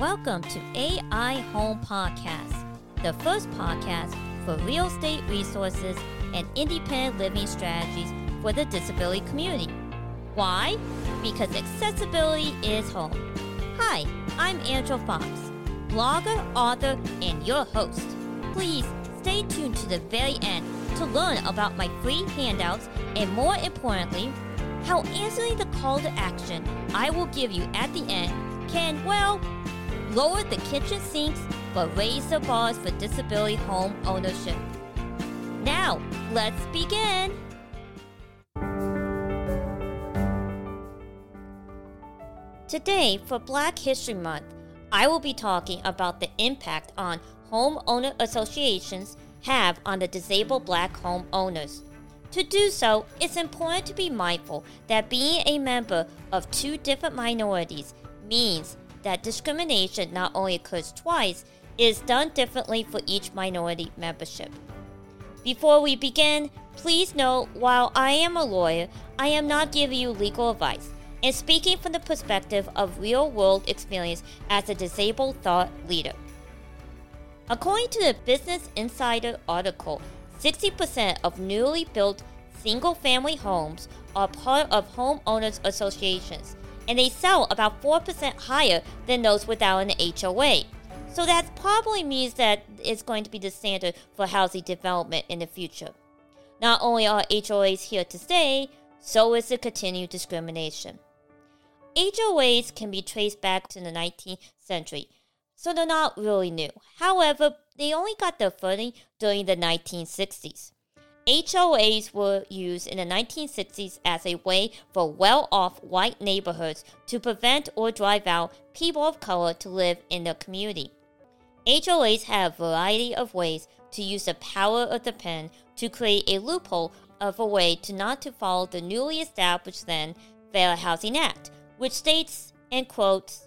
Welcome to AI Home Podcast, the first podcast for real estate resources and independent living strategies for the disability community. Why? Because accessibility is home. Hi, I'm Angel Fox, blogger, author, and your host. Please stay tuned to the very end to learn about my free handouts and, more importantly, how answering the call to action I will give you at the end can, well, lower the kitchen sinks but raise the bars for disability home ownership. Now, let's begin. Today, for Black History Month, I will be talking about the impact on homeowner associations have on the disabled black homeowners. To do so, it's important to be mindful that being a member of two different minorities means that discrimination not only occurs twice, it is done differently for each minority membership. Before we begin, please note while I am a lawyer, I am not giving you legal advice and speaking from the perspective of real world experience as a disabled thought leader. According to the Business Insider article, 60% of newly built single family homes are part of homeowners associations, and they sell about 4% higher than those without an HOA. So that probably means that it's going to be the standard for housing development in the future. Not only are HOAs here to stay, so is the continued discrimination. HOAs can be traced back to the 19th century, so they're not really new. However, they only got their footing during the 1960s. HOAs were used in the 1960s as a way for well off white neighborhoods to prevent or drive out people of color to live in the community. HOAs have a variety of ways to use the power of the pen to create a loophole of a way to not to follow the newly established then Fair Housing Act, which states and quotes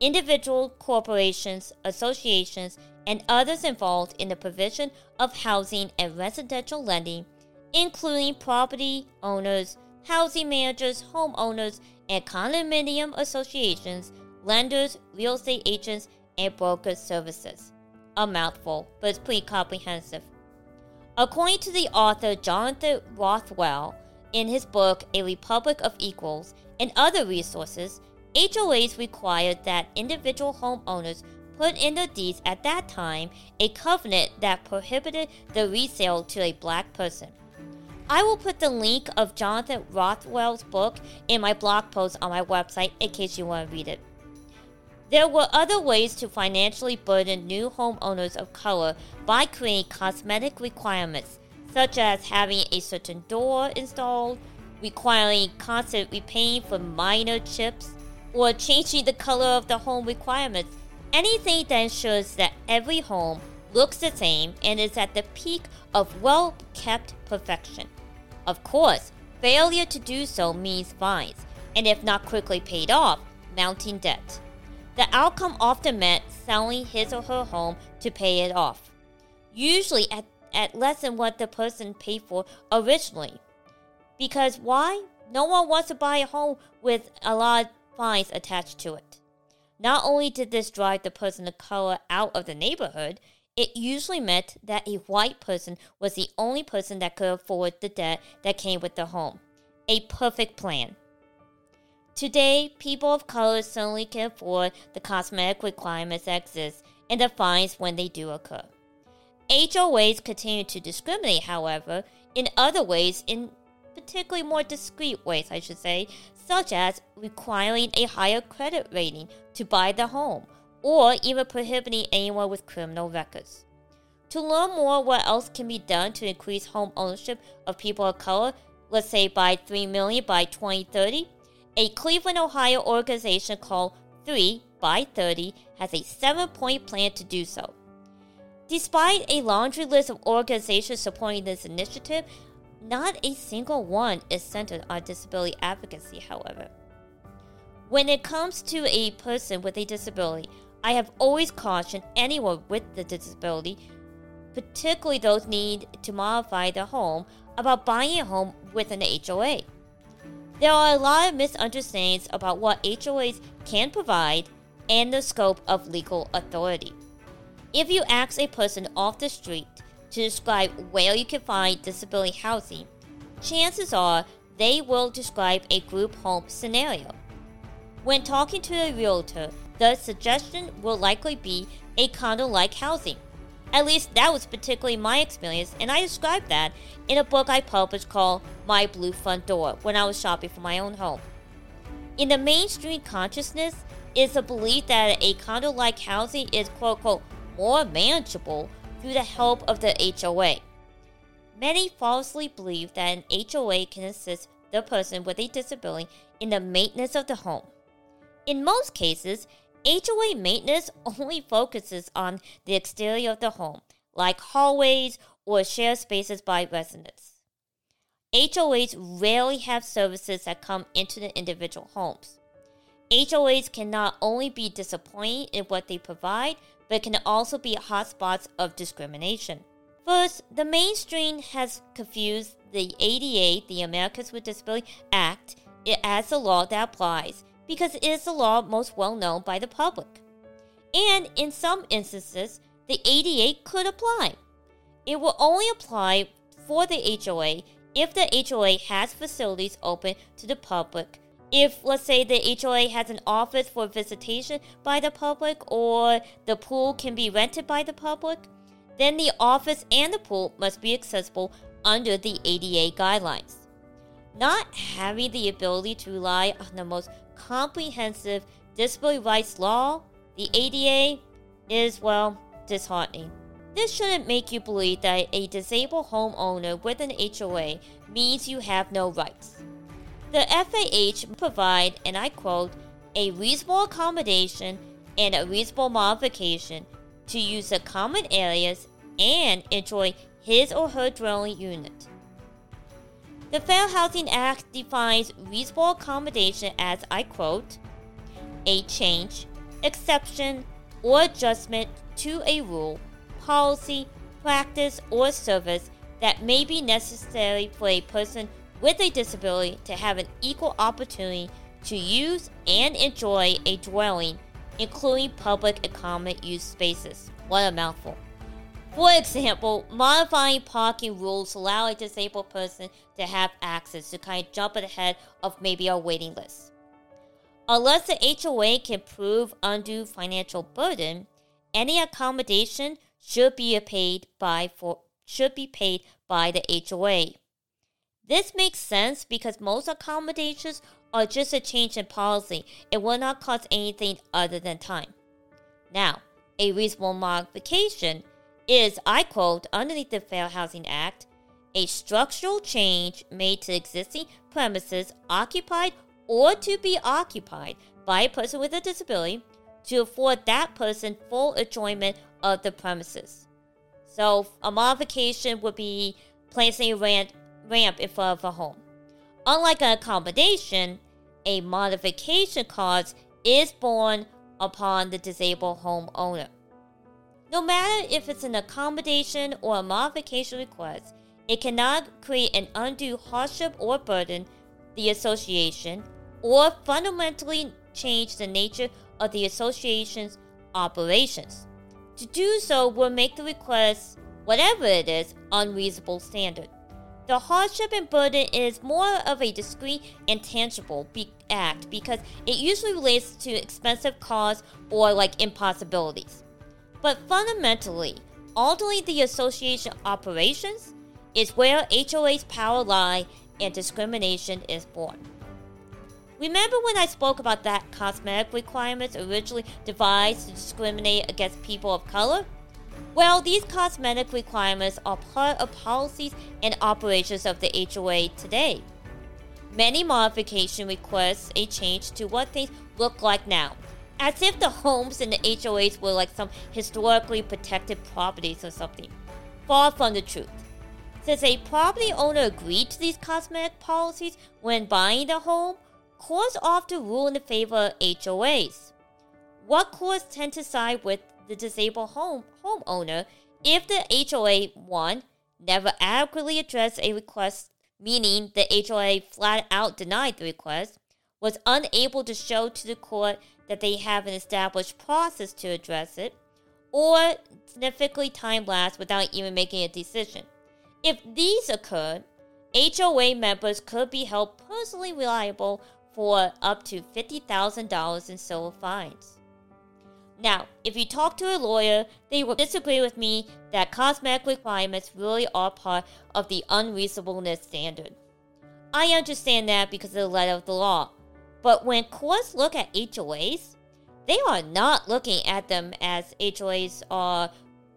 individual corporations, associations, and others involved in the provision of housing and residential lending, including property owners, housing managers, homeowners, and condominium associations, lenders, real estate agents, and broker services. A mouthful, but it's pretty comprehensive. According to the author Jonathan Rothwell, in his book A Republic of Equals and other resources, HOAs required that individual homeowners put in the deeds at that time a covenant that prohibited the resale to a black person. I will put the link of Jonathan Rothwell's book in my blog post on my website in case you want to read it. There were other ways to financially burden new homeowners of color by creating cosmetic requirements, such as having a certain door installed, requiring constant repaying for minor chips, or changing the color of the home requirements. Anything that ensures that every home looks the same and is at the peak of well kept perfection. Of course, failure to do so means fines, and if not quickly paid off, mounting debt. The outcome often meant selling his or her home to pay it off, usually at, at less than what the person paid for originally. Because why? No one wants to buy a home with a lot fines attached to it. Not only did this drive the person of color out of the neighborhood, it usually meant that a white person was the only person that could afford the debt that came with the home. A perfect plan. Today, people of color certainly can afford the cosmetic requirements that exist and the fines when they do occur. HOAs continue to discriminate, however, in other ways, in particularly more discreet ways, I should say, such as requiring a higher credit rating to buy the home, or even prohibiting anyone with criminal records. To learn more what else can be done to increase home ownership of people of color, let's say by 3 million by 2030, a Cleveland, Ohio organization called 3 by 30 has a seven point plan to do so. Despite a laundry list of organizations supporting this initiative, not a single one is centered on disability advocacy, however. When it comes to a person with a disability, I have always cautioned anyone with the disability, particularly those need to modify their home, about buying a home with an HOA. There are a lot of misunderstandings about what HOAs can provide and the scope of legal authority. If you ask a person off the street to describe where you can find disability housing, chances are they will describe a group home scenario. When talking to a realtor, the suggestion will likely be a condo like housing. At least that was particularly my experience, and I described that in a book I published called My Blue Front Door when I was shopping for my own home. In the mainstream consciousness is the belief that a condo like housing is quote unquote more manageable through the help of the HOA. Many falsely believe that an HOA can assist the person with a disability in the maintenance of the home. In most cases, HOA maintenance only focuses on the exterior of the home, like hallways or shared spaces by residents. HOAs rarely have services that come into the individual homes. HOAs can not only be disappointing in what they provide, but can also be hotspots of discrimination. First, the mainstream has confused the ADA, the Americans with Disability Act, as a law that applies because it is the law most well known by the public. And in some instances, the ADA could apply. It will only apply for the HOA if the HOA has facilities open to the public if, let's say, the HOA has an office for visitation by the public or the pool can be rented by the public, then the office and the pool must be accessible under the ADA guidelines. Not having the ability to rely on the most comprehensive disability rights law, the ADA, is, well, disheartening. This shouldn't make you believe that a disabled homeowner with an HOA means you have no rights. The FAH provide, and I quote, a reasonable accommodation and a reasonable modification to use the common areas and enjoy his or her dwelling unit. The Fair Housing Act defines reasonable accommodation as, I quote, a change, exception, or adjustment to a rule, policy, practice, or service that may be necessary for a person with a disability to have an equal opportunity to use and enjoy a dwelling, including public and common use spaces. What a mouthful. For example, modifying parking rules allow a disabled person to have access to kind of jump ahead of maybe a waiting list. Unless the HOA can prove undue financial burden, any accommodation should be paid by for should be paid by the HOA. This makes sense because most accommodations are just a change in policy. It will not cost anything other than time. Now, a reasonable modification is, I quote, underneath the Fair Housing Act, a structural change made to existing premises occupied or to be occupied by a person with a disability to afford that person full enjoyment of the premises. So, a modification would be placing a rent ramp in front of a home. Unlike an accommodation, a modification cost is borne upon the disabled homeowner. No matter if it's an accommodation or a modification request, it cannot create an undue hardship or burden the association or fundamentally change the nature of the association's operations. To do so will make the request, whatever it is, unreasonable standard. The hardship and burden is more of a discrete and tangible be- act because it usually relates to expensive costs or like impossibilities. But fundamentally, altering the association operations is where HOA's power lie and discrimination is born. Remember when I spoke about that cosmetic requirements originally devised to discriminate against people of color? Well, these cosmetic requirements are part of policies and operations of the HOA today. Many modification requests a change to what things look like now, as if the homes in the HOAs were like some historically protected properties or something. Far from the truth. Since a property owner agreed to these cosmetic policies when buying the home, courts often rule in favor of HOAs. What courts tend to side with the disabled home homeowner if the HOA 1 never adequately addressed a request, meaning the HOA flat out denied the request, was unable to show to the court that they have an established process to address it, or significantly time lapse without even making a decision. If these occurred, HOA members could be held personally liable for up to $50,000 in civil fines. Now, if you talk to a lawyer, they will disagree with me that cosmetic requirements really are part of the unreasonableness standard. I understand that because of the letter of the law. But when courts look at HOAs, they are not looking at them as HOAs are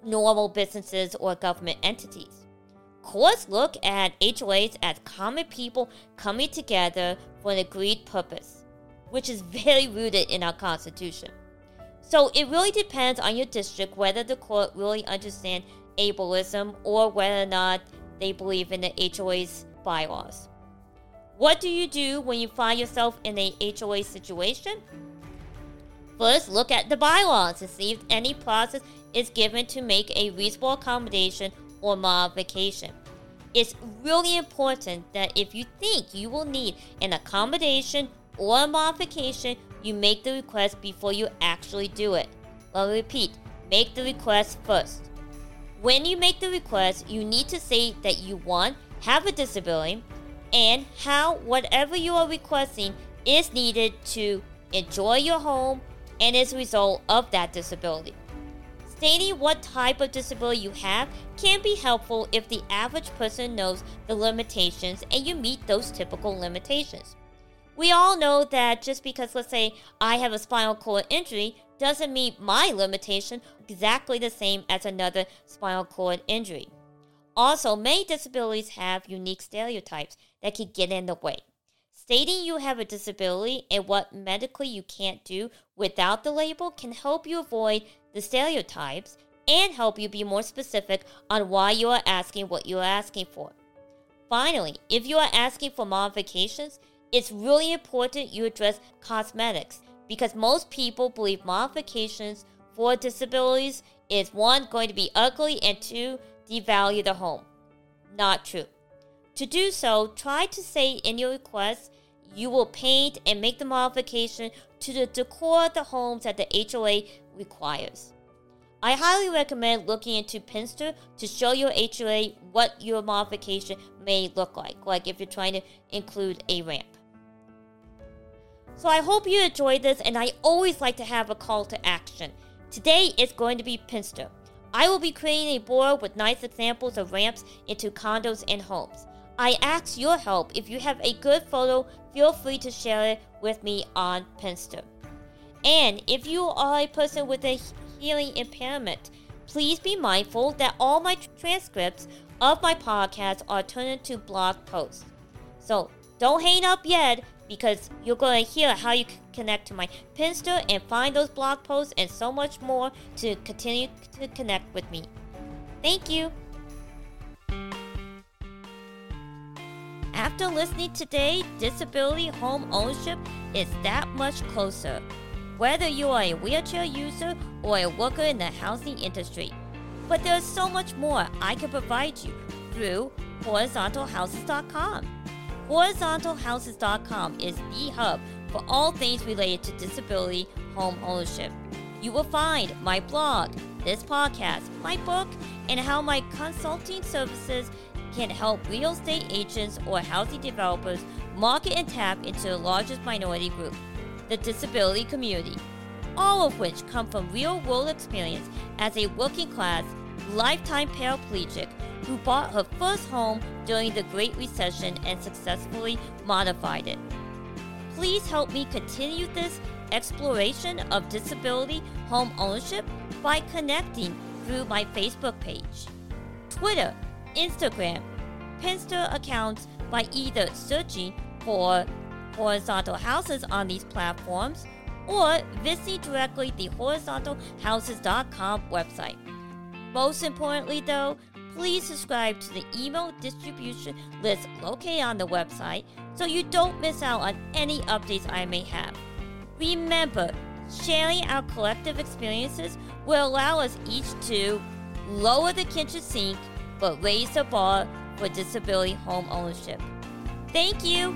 normal businesses or government entities. Courts look at HOAs as common people coming together for an agreed purpose, which is very rooted in our Constitution. So it really depends on your district whether the court really understands ableism or whether or not they believe in the HOA's bylaws. What do you do when you find yourself in a HOA situation? First, look at the bylaws to see if any process is given to make a reasonable accommodation or modification. It's really important that if you think you will need an accommodation or a modification, you make the request before you actually do it. Me repeat make the request first. When you make the request, you need to say that you want, have a disability, and how whatever you are requesting is needed to enjoy your home and as a result of that disability. Stating what type of disability you have can be helpful if the average person knows the limitations and you meet those typical limitations. We all know that just because, let's say, I have a spinal cord injury doesn't mean my limitation exactly the same as another spinal cord injury. Also, many disabilities have unique stereotypes that can get in the way. Stating you have a disability and what medically you can't do without the label can help you avoid the stereotypes and help you be more specific on why you are asking what you are asking for. Finally, if you are asking for modifications, it's really important you address cosmetics because most people believe modifications for disabilities is one, going to be ugly, and two, devalue the home. Not true. To do so, try to say in your request you will paint and make the modification to the decor of the homes that the HOA requires. I highly recommend looking into Pinterest to show your HOA what your modification may look like, like if you're trying to include a ramp. So I hope you enjoyed this, and I always like to have a call to action. Today is going to be Pinterest. I will be creating a board with nice examples of ramps into condos and homes. I ask your help. If you have a good photo, feel free to share it with me on Pinterest. And if you are a person with a hearing impairment, please be mindful that all my transcripts of my podcast are turned into blog posts. So don't hang up yet because you're going to hear how you can connect to my Pinterest and find those blog posts and so much more to continue to connect with me. Thank you. After listening today, disability home ownership is that much closer. Whether you are a wheelchair user or a worker in the housing industry. But there's so much more I can provide you through horizontalhouses.com. HorizontalHouses.com is the hub for all things related to disability home ownership. You will find my blog, this podcast, my book, and how my consulting services can help real estate agents or housing developers market and tap into the largest minority group, the disability community, all of which come from real world experience as a working class, lifetime paraplegic who bought her first home during the Great Recession and successfully modified it. Please help me continue this exploration of disability home ownership by connecting through my Facebook page, Twitter, Instagram, Pinterest accounts by either searching for horizontal houses on these platforms or visiting directly the horizontalhouses.com website. Most importantly, though, please subscribe to the email distribution list located on the website so you don't miss out on any updates I may have. Remember, sharing our collective experiences will allow us each to lower the kitchen sink but raise the bar for disability home ownership. Thank you.